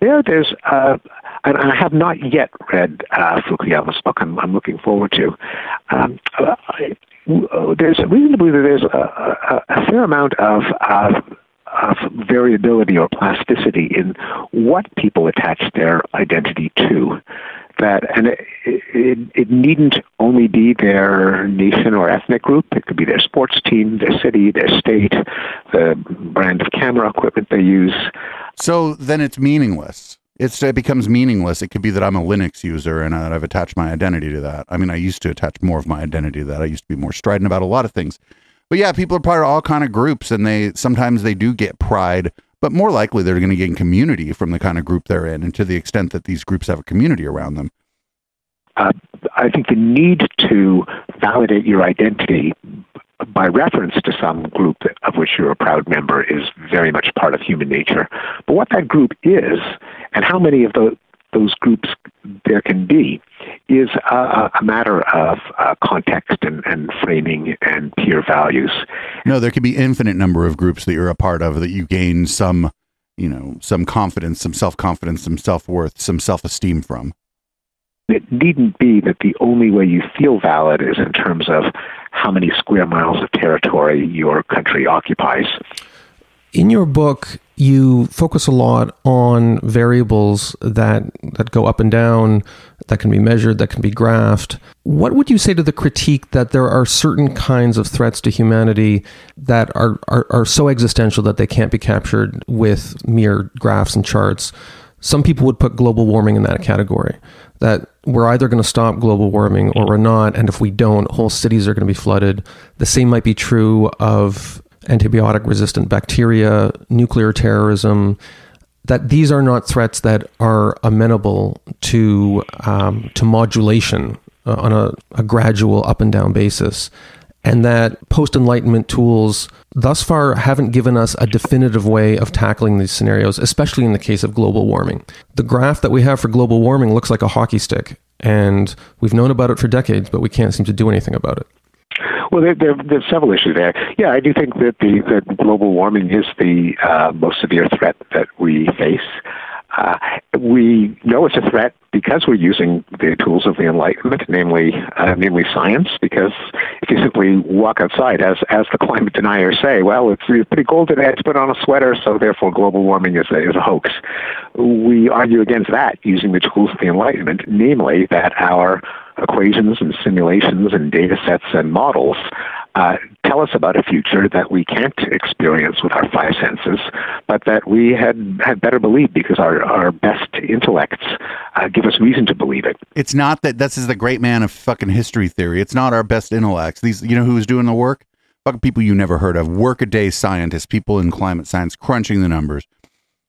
There, there's, uh, and I have not yet read uh, Fukuyama's book. I'm, I'm looking forward to. Um, uh, there's reason to believe that there's a, a, a fair amount of. Of variability or plasticity in what people attach their identity to that and it, it, it needn't only be their nation or ethnic group it could be their sports team their city their state the brand of camera equipment they use So then it's meaningless. It's it becomes meaningless. It could be that I'm a Linux user and uh, that I've attached my identity to that. I mean, I used to attach more of my identity to that. I used to be more strident about a lot of things. But yeah, people are part of all kind of groups, and they sometimes they do get pride, but more likely they're going to gain community from the kind of group they're in, and to the extent that these groups have a community around them. uh, I think the need to validate your identity by reference to some group of which you're a proud member is very much part of human nature. But what that group is, and how many of the, those groups there can be, is a, a matter of uh, context and, and framing and peer values. No, there could be infinite number of groups that you're a part of that you gain some, you know, some confidence, some self confidence, some self worth, some self esteem from. It needn't be that the only way you feel valid is in terms of how many square miles of territory your country occupies. In your book, you focus a lot on variables that that go up and down, that can be measured, that can be graphed. What would you say to the critique that there are certain kinds of threats to humanity that are, are, are so existential that they can't be captured with mere graphs and charts? Some people would put global warming in that category. That we're either going to stop global warming or we're not, and if we don't, whole cities are going to be flooded. The same might be true of antibiotic resistant bacteria, nuclear terrorism, that these are not threats that are amenable to um, to modulation uh, on a, a gradual up and down basis, and that post enlightenment tools thus far haven't given us a definitive way of tackling these scenarios, especially in the case of global warming. The graph that we have for global warming looks like a hockey stick, and we've known about it for decades, but we can't seem to do anything about it. Well, there, there, there's several issues there. Yeah, I do think that the that global warming is the uh, most severe threat that we face. Uh, we know it's a threat because we're using the tools of the Enlightenment, namely, uh, namely science. Because if you simply walk outside, as as the climate deniers say, well, it's, pretty cold today, to put on a sweater, so therefore global warming is a, is a hoax. We argue against that using the tools of the Enlightenment, namely that our equations and simulations and data sets and models uh, tell us about a future that we can't experience with our five senses, but that we had, had better believe because our, our best intellects uh, give us reason to believe it. It's not that this is the great man of fucking history theory. It's not our best intellects. These, you know, who's doing the work? Fucking people you never heard of. Workaday scientists, people in climate science, crunching the numbers.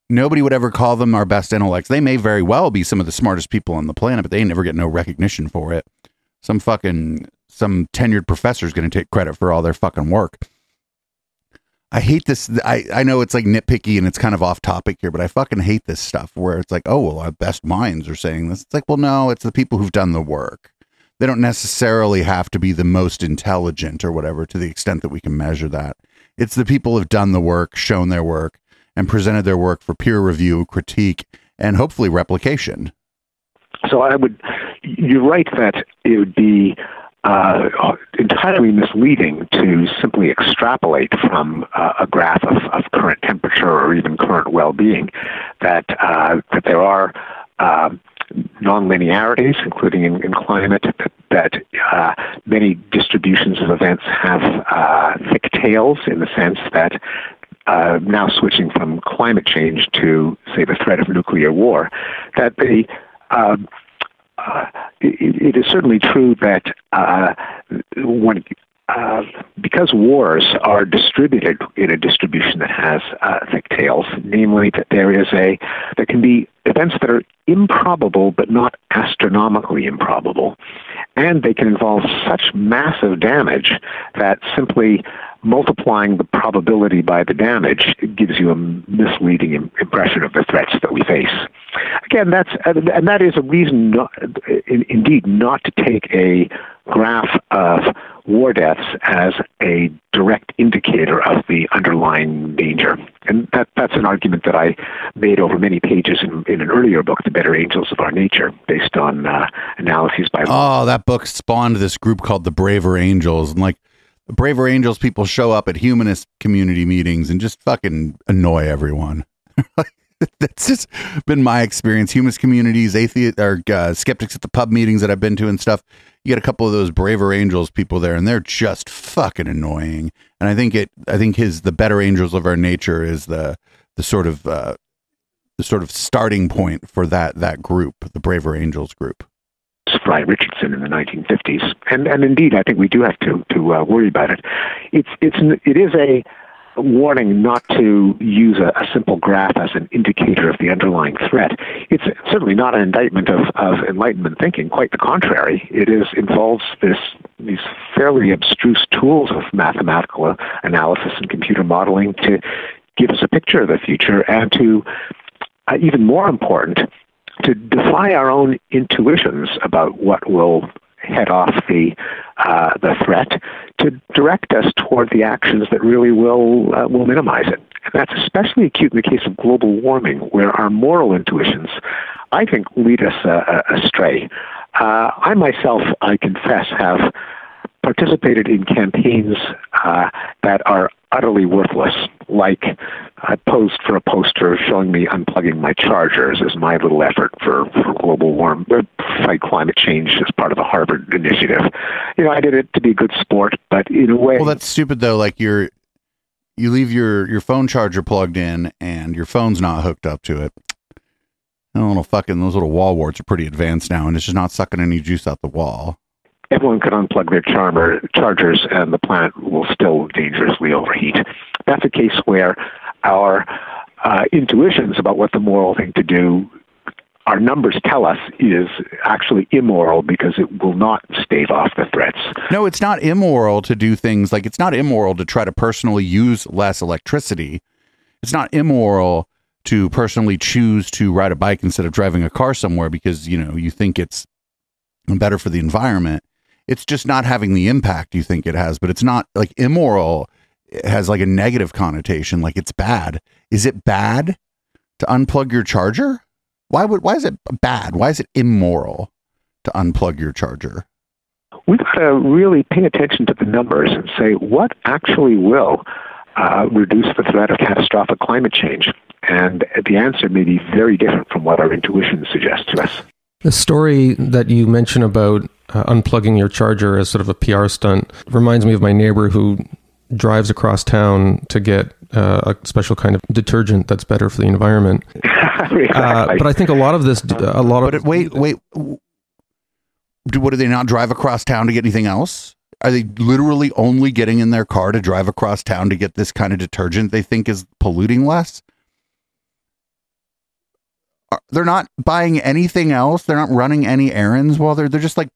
Nobody would ever call them our best intellects. They may very well be some of the smartest people on the planet, but they never get no recognition for it. Some fucking some tenured professor is going to take credit for all their fucking work. I hate this. I, I know it's like nitpicky and it's kind of off topic here, but I fucking hate this stuff where it's like, oh, well, our best minds are saying this. It's like, well, no, it's the people who've done the work. They don't necessarily have to be the most intelligent or whatever to the extent that we can measure that. It's the people who've done the work, shown their work, and presented their work for peer review, critique, and hopefully replication. So I would, you're right that it would be uh, entirely misleading to simply extrapolate from uh, a graph of, of, current temperature or even current well-being that uh, that there are um, nonlinearities, including in, in climate, that, that uh, many distributions of events have uh, thick tails in the sense that uh, now switching from climate change to, say, the threat of nuclear war, that the um, uh, it, it is certainly true that uh, when uh, because wars are distributed in a distribution that has uh, thick tails, namely that there is a there can be events that are improbable but not astronomically improbable, and they can involve such massive damage that simply multiplying the probability by the damage gives you a misleading impression of the threats that we face. Again, that's and that is a reason, not, indeed, not to take a graph of war deaths as a direct indicator of the underlying danger. And that, that's an argument that I made over many pages in, in an earlier book, The Better Angels of Our Nature, based on uh, analyses by. Oh, that book spawned this group called the Braver Angels. And like, Braver Angels people show up at humanist community meetings and just fucking annoy everyone. that's just been my experience. Humanist communities, atheist or uh, skeptics at the pub meetings that I've been to and stuff. You get a couple of those braver angels people there, and they're just fucking annoying. And I think it. I think his the better angels of our nature is the the sort of uh, the sort of starting point for that that group, the braver angels group. Fry Richardson in the 1950s, and and indeed, I think we do have to to uh, worry about it. It's it's it is a warning not to use a, a, simple graph as an indicator of the underlying threat. It's certainly not an indictment of, of Enlightenment thinking. Quite the contrary. It is involves this these fairly abstruse tools of mathematical analysis and computer modeling to give us a picture of the future and to uh, even more important to defy our own intuitions about what will head off the uh, the threat to direct us toward the actions that really will uh, will minimize it. And that's especially acute in the case of global warming, where our moral intuitions, I think, lead us uh, uh astray. Uh, I myself, I confess, have participated in campaigns uh, that are utterly worthless. Like I posed for a poster showing me unplugging my chargers as my little effort for, for global warm uh, fight climate change as part of the Harvard initiative. You know, I did it to be a good sport, but in a way, well, that's stupid though. Like you're you leave your your phone charger plugged in and your phone's not hooked up to it. And little fucking those little wall warts are pretty advanced now, and it's just not sucking any juice out the wall everyone can unplug their charmer, chargers and the planet will still dangerously overheat. That's a case where our uh, intuitions about what the moral thing to do our numbers tell us is actually immoral because it will not stave off the threats. No, it's not immoral to do things like it's not immoral to try to personally use less electricity. It's not immoral to personally choose to ride a bike instead of driving a car somewhere because, you know, you think it's better for the environment it's just not having the impact you think it has but it's not like immoral it has like a negative connotation like it's bad. Is it bad to unplug your charger? Why would why is it bad? Why is it immoral to unplug your charger? We've got to really pay attention to the numbers and say what actually will uh, reduce the threat of catastrophic climate change? And the answer may be very different from what our intuition suggests to us. The story that you mentioned about uh, unplugging your charger as sort of a PR stunt reminds me of my neighbor who drives across town to get uh, a special kind of detergent that's better for the environment. exactly. uh, but I think a lot of this, a lot of. But wait, wait. Do, what do they not drive across town to get anything else? Are they literally only getting in their car to drive across town to get this kind of detergent they think is polluting less? they're not buying anything else. They're not running any errands while they're they're just like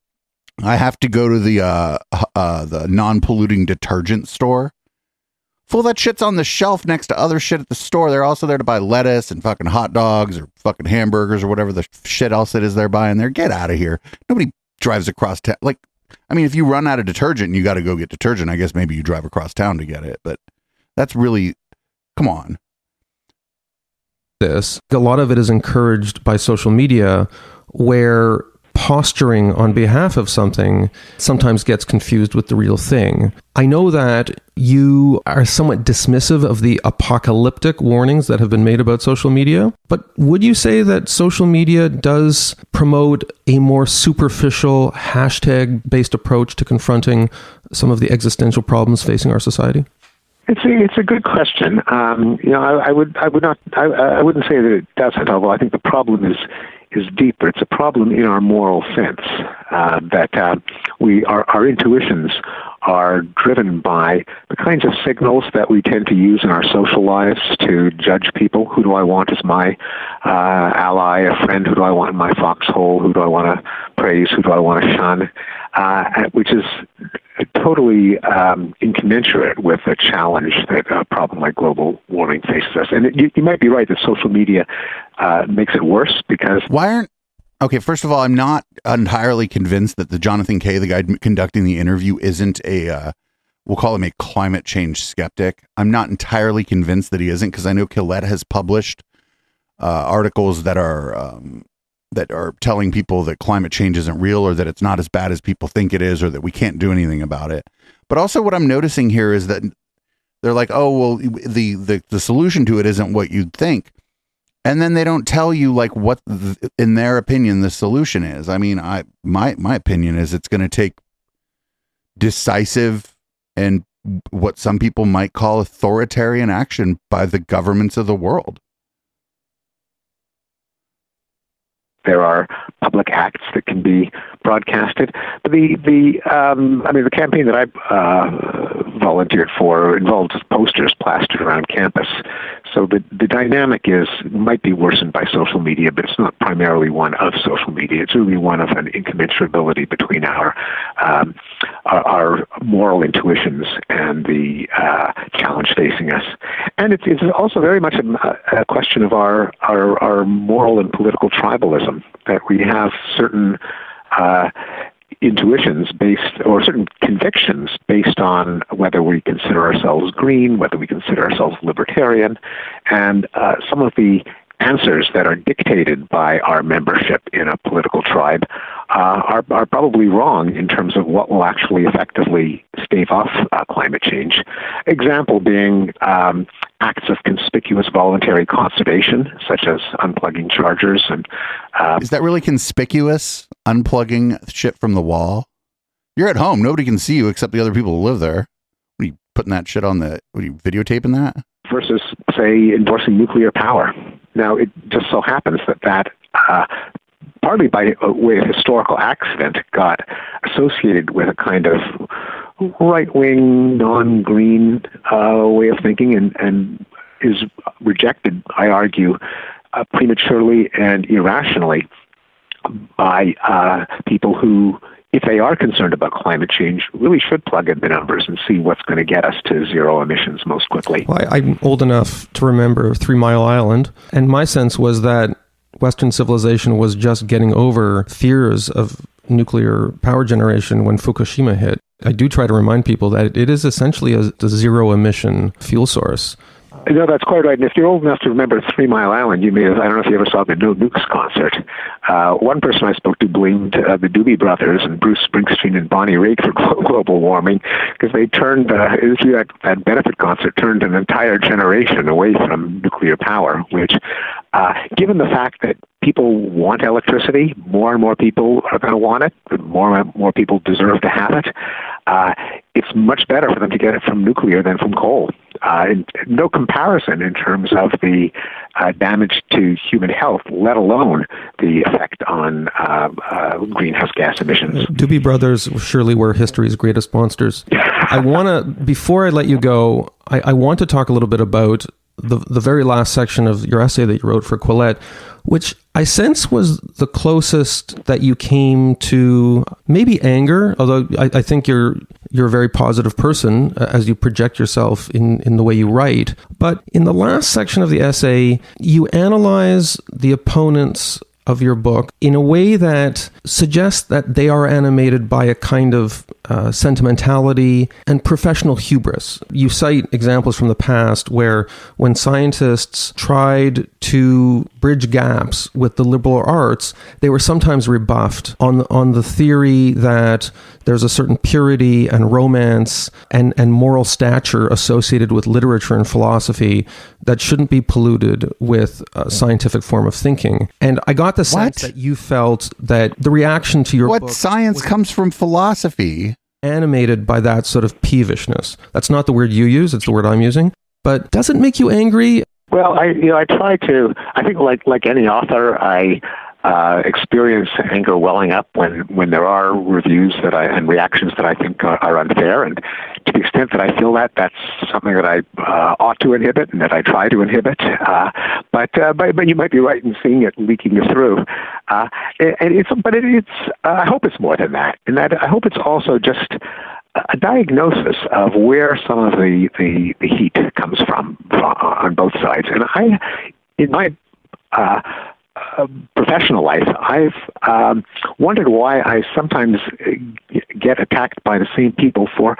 I have to go to the uh uh the non-polluting detergent store. Full that shit's on the shelf next to other shit at the store. They're also there to buy lettuce and fucking hot dogs or fucking hamburgers or whatever the shit else it is they're buying there. Get out of here. Nobody drives across town. Like, I mean, if you run out of detergent and you got to go get detergent, I guess maybe you drive across town to get it. But that's really, come on. this. A lot of it is encouraged by social media where posturing on behalf of something sometimes gets confused with the real thing. I know that you are somewhat dismissive of the apocalyptic warnings that have been made about social media, but would you say that social media does promote a more superficial hashtag based approach to confronting some of the existential problems facing our society? It's a it's a good question. Um, you know, I, I would I would not I, I wouldn't say that it doesn't. Although I think the problem is is deeper. It's a problem in our moral sense uh, that uh, we our our intuitions are driven by the kinds of signals that we tend to use in our social lives to judge people. Who do I want as my uh, ally, a friend? Who do I want in my foxhole? Who do I want to praise? Who do I want to shun? Uh, which is totally um, incommensurate with the challenge that a problem like global warming faces us. And it, you, you might be right that social media uh, makes it worse because Why aren't okay? First of all, I'm not entirely convinced that the Jonathan Kay, the guy conducting the interview, isn't a uh, we'll call him a climate change skeptic. I'm not entirely convinced that he isn't because I know Quillette has published uh, articles that are um, that are telling people that climate change isn't real or that it's not as bad as people think it is or that we can't do anything about it. But also, what I'm noticing here is that they're like, oh well, the the the solution to it isn't what you'd think and then they don't tell you like what th- in their opinion the solution is i mean i my my opinion is it's going to take decisive and what some people might call authoritarian action by the governments of the world there are public acts that can be broadcasted. The the um, I mean the campaign that I uh, volunteered for involved posters plastered around campus. So the the dynamic is might be worsened by social media, but it's not primarily one of social media. It's really one of an incommensurability between our um, our, our moral intuitions and the uh, challenge facing us. And it's it's also very much a, a question of our, our our moral and political tribalism that we have certain uh, intuitions based or certain convictions based on whether we consider ourselves green, whether we consider ourselves libertarian, and uh, some of the answers that are dictated by our membership in a political tribe uh, are, are probably wrong in terms of what will actually effectively stave off uh, climate change. Example being um, acts of conspicuous voluntary conservation, such as unplugging chargers and uh, is that really conspicuous unplugging shit from the wall you're at home nobody can see you except the other people who live there what are you putting that shit on the what are you videotaping that versus, say, endorsing nuclear power. Now, it just so happens that that, uh, partly by way of historical accident, got associated with a kind of right wing, non green uh, way of thinking and, and is rejected, I argue, uh, prematurely and irrationally by uh, people who if they are concerned about climate change, really should plug in the numbers and see what's going to get us to zero emissions most quickly. Well, I, I'm old enough to remember Three Mile Island, and my sense was that Western civilization was just getting over fears of nuclear power generation when Fukushima hit. I do try to remind people that it is essentially a, a zero emission fuel source. No, that's quite right. And if you're old enough to remember Three Mile Island, you may have, I don't know if you ever saw the No Nukes concert. Uh, one person I spoke to blamed uh, the Doobie Brothers and Bruce Springsteen and Bonnie Raitt for global warming because they turned, uh, that, that benefit concert turned an entire generation away from nuclear power, which, uh, given the fact that people want electricity, more and more people are going to want it, more and more people deserve to have it. Uh, it's much better for them to get it from nuclear than from coal. Uh, and no comparison in terms of the uh, damage to human health, let alone the effect on uh, uh, greenhouse gas emissions. Doobie Brothers surely were history's greatest monsters. I want to, before I let you go, I, I want to talk a little bit about the the very last section of your essay that you wrote for Quillette, which I sense was the closest that you came to maybe anger. Although I, I think you're you're a very positive person uh, as you project yourself in in the way you write. But in the last section of the essay, you analyze the opponent's of your book in a way that suggests that they are animated by a kind of uh, sentimentality and professional hubris. You cite examples from the past where, when scientists tried to bridge gaps with the liberal arts, they were sometimes rebuffed on on the theory that there's a certain purity and romance and, and moral stature associated with literature and philosophy that shouldn't be polluted with a scientific form of thinking. And I got the sense What? that you felt that the reaction to your What science comes from philosophy? Animated by that sort of peevishness. That's not the word you use, it's the word I'm using. But does it make you angry? Well, I you know I try to. I think like like any author, I uh, experience anger welling up when when there are reviews that I and reactions that I think are, are unfair, and to the extent that I feel that, that's something that I uh, ought to inhibit and that I try to inhibit. Uh, but, uh, but but you might be right in seeing it leaking through. Uh, and it's but it, it's uh, I hope it's more than that, and that I hope it's also just a diagnosis of where some of the, the, the heat comes from on both sides. And I, in my uh, uh, professional life, I've um, wondered why I sometimes uh, get attacked by the same people for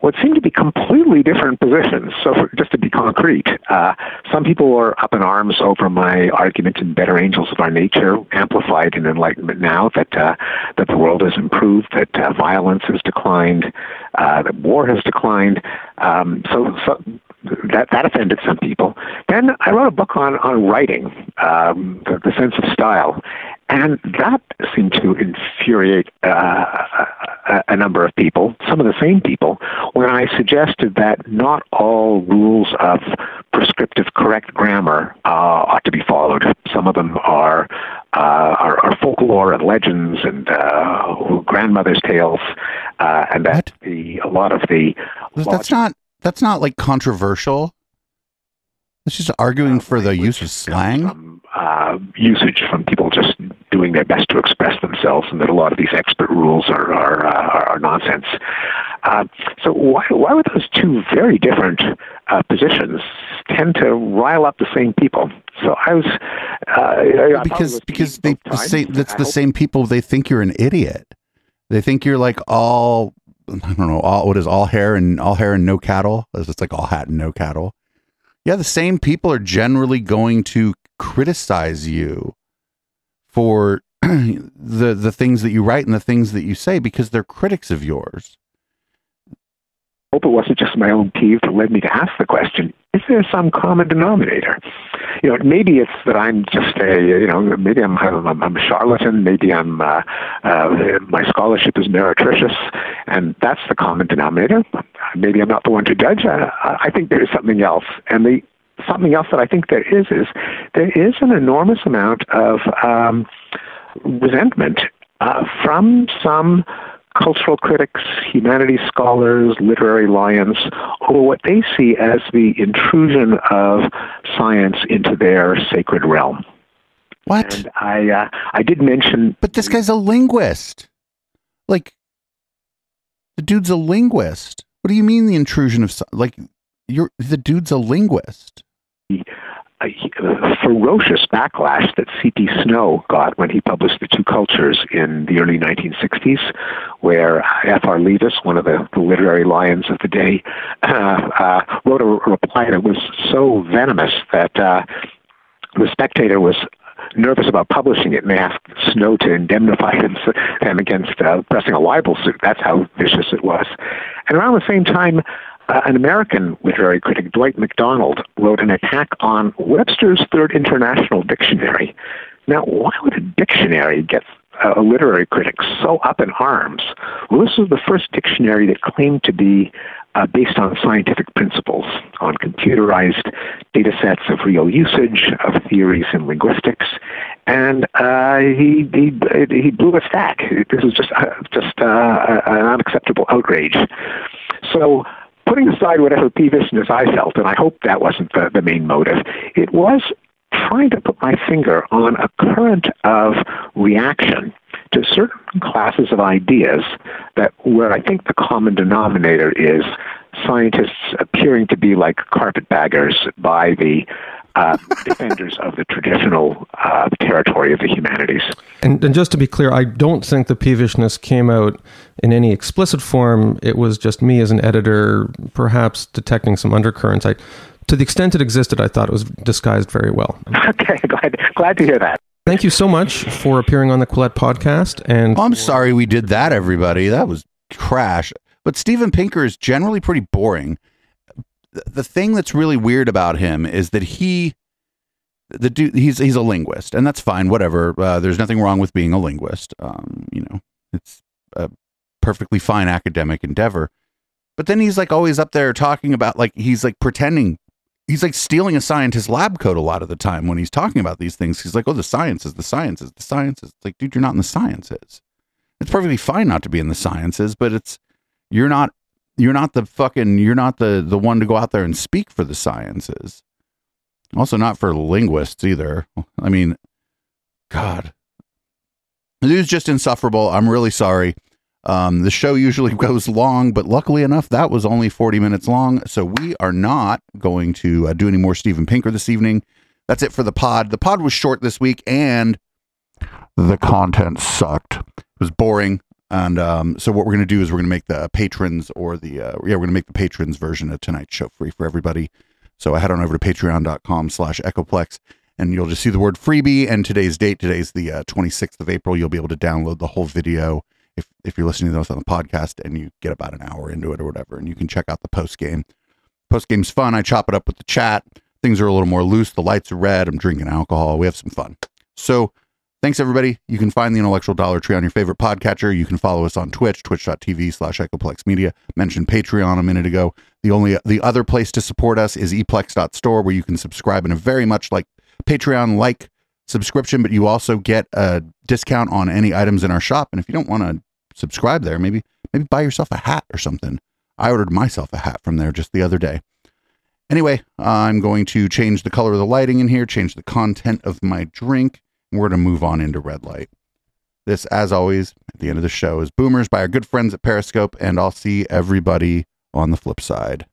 what seem to be completely different positions. So, for, just to be concrete, uh, some people are up in arms over my argument in Better Angels of Our Nature, amplified in Enlightenment Now, that uh, that the world has improved, that uh, violence has declined, uh, that war has declined. Um, so, so that that offended some people. Then I wrote a book on on writing, um, the, the sense of style, and that seemed to infuriate uh, a, a number of people, some of the same people, when I suggested that not all rules of prescriptive correct grammar uh, ought to be followed. Some of them are uh, are, are folklore and legends and uh, grandmother's tales, uh, and that the a lot of the That's not that's not like controversial. It's just arguing for the use of slang. From, uh, usage from people just doing their best to express themselves, and that a lot of these expert rules are are, uh, are, are nonsense. Uh, so why why would those two very different uh, positions tend to rile up the same people? So I was uh, because because they sides. say that's I the hope- same people they think you're an idiot. They think you're like all I don't know all what is all hair and all hair and no cattle. It's like all hat and no cattle. Yeah, the same people are generally going to criticize you for the the things that you write and the things that you say because they're critics of yours. Hope it wasn't just my own peeve that led me to ask the question: Is there some common denominator? You know, maybe it's that I'm just a, you know, maybe I'm I'm, I'm a charlatan. Maybe I'm uh, uh, my scholarship is meretricious, and that's the common denominator. Maybe I'm not the one to judge. I, I think there is something else, and the something else that I think there is is there is an enormous amount of um, resentment uh, from some cultural critics, humanities scholars, literary lions over what they see as the intrusion of science into their sacred realm. What? And I, uh, I did mention, But this guy's a linguist. Like, the dude's a linguist. What do you mean the intrusion of like? You're the dude's a linguist. A ferocious backlash that C.P. Snow got when he published The Two Cultures in the early 1960s, where F.R. Leavis, one of the, the literary lions of the day, uh, uh, wrote a reply that was so venomous that uh, the spectator was nervous about publishing it and asked Snow to indemnify him, him against uh, pressing a libel suit. That's how vicious it was. And around the same time, an American literary critic, Dwight MacDonald, wrote an attack on Webster's Third International Dictionary. Now, why would a dictionary get a literary critic so up in arms? Well, this was the first dictionary that claimed to be uh, based on scientific principles, on computerized data sets of real usage, of theories in linguistics, and uh, he, he he blew a stack. This was just uh, just uh, an unacceptable outrage. So putting aside whatever peevishness I felt, and I hope that wasn't the, the main motive, it was trying to put my finger on a current of reaction to certain classes of ideas that where I think the common denominator is scientists appearing to be like carpetbaggers by the uh, defenders of the traditional uh, territory of the humanities. And, and, just to be clear, I don't think the peevishness came out in any explicit form. It was just me as an editor, perhaps detecting some undercurrents. I, to the extent it existed, I thought it was disguised very well. Okay, glad, glad to hear that. Thank you so much for appearing on the Quillette podcast. And oh, I'm sorry we did that, everybody. That was trash. But Steven Pinker is generally pretty boring the thing that's really weird about him is that he the dude he's he's a linguist and that's fine whatever. Uh, there's nothing wrong with being a linguist. Um, you know it's a perfectly fine academic endeavor. But then he's like always up there talking about like he's like pretending he's like stealing a scientist lab coat a lot of the time when he's talking about these things. He's like oh the sciences the sciences the sciences it's like dude you're not in the sciences. It's perfectly fine not to be in the sciences but it's you're not you're not the fucking you're not the the one to go out there and speak for the sciences. Also not for linguists either. I mean, God. The dude's just insufferable. I'm really sorry. Um, the show usually goes long, but luckily enough, that was only 40 minutes long. So we are not going to uh, do any more Steven Pinker this evening. That's it for the pod. The pod was short this week and the content sucked. It was boring. And um, so what we're going to do is we're going to make the patrons or the uh, yeah we're going to make the patrons version of tonight's show free for everybody. So head on over to patreon.com slash echoplex and you'll just see the word freebie and today's date. Today's the uh, 26th of April. You'll be able to download the whole video if, if you're listening to those on the podcast and you get about an hour into it or whatever. And you can check out the post game. Post game's fun. I chop it up with the chat. Things are a little more loose. The lights are red. I'm drinking alcohol. We have some fun. So Thanks, everybody. You can find the Intellectual Dollar Tree on your favorite podcatcher. You can follow us on Twitch, twitch.tv slash Echoplex Media. Mentioned Patreon a minute ago. The only the other place to support us is eplex.store, where you can subscribe in a very much like Patreon like subscription, but you also get a discount on any items in our shop. And if you don't want to subscribe there, maybe maybe buy yourself a hat or something. I ordered myself a hat from there just the other day. Anyway, I'm going to change the color of the lighting in here, change the content of my drink we're to move on into red light. This, as always, at the end of the show, is Boomers by our good friends at Periscope, and I'll see everybody on the flip side.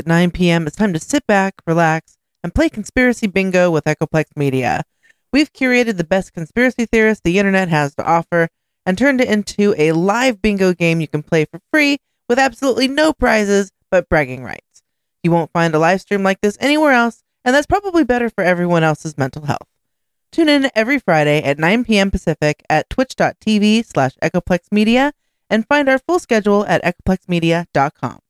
At 9 p.m., it's time to sit back, relax, and play Conspiracy Bingo with Echoplex Media. We've curated the best conspiracy theorists the internet has to offer and turned it into a live bingo game you can play for free with absolutely no prizes but bragging rights. You won't find a live stream like this anywhere else, and that's probably better for everyone else's mental health. Tune in every Friday at 9 p.m. Pacific at twitch.tv slash Echoplex Media and find our full schedule at echoplexmedia.com.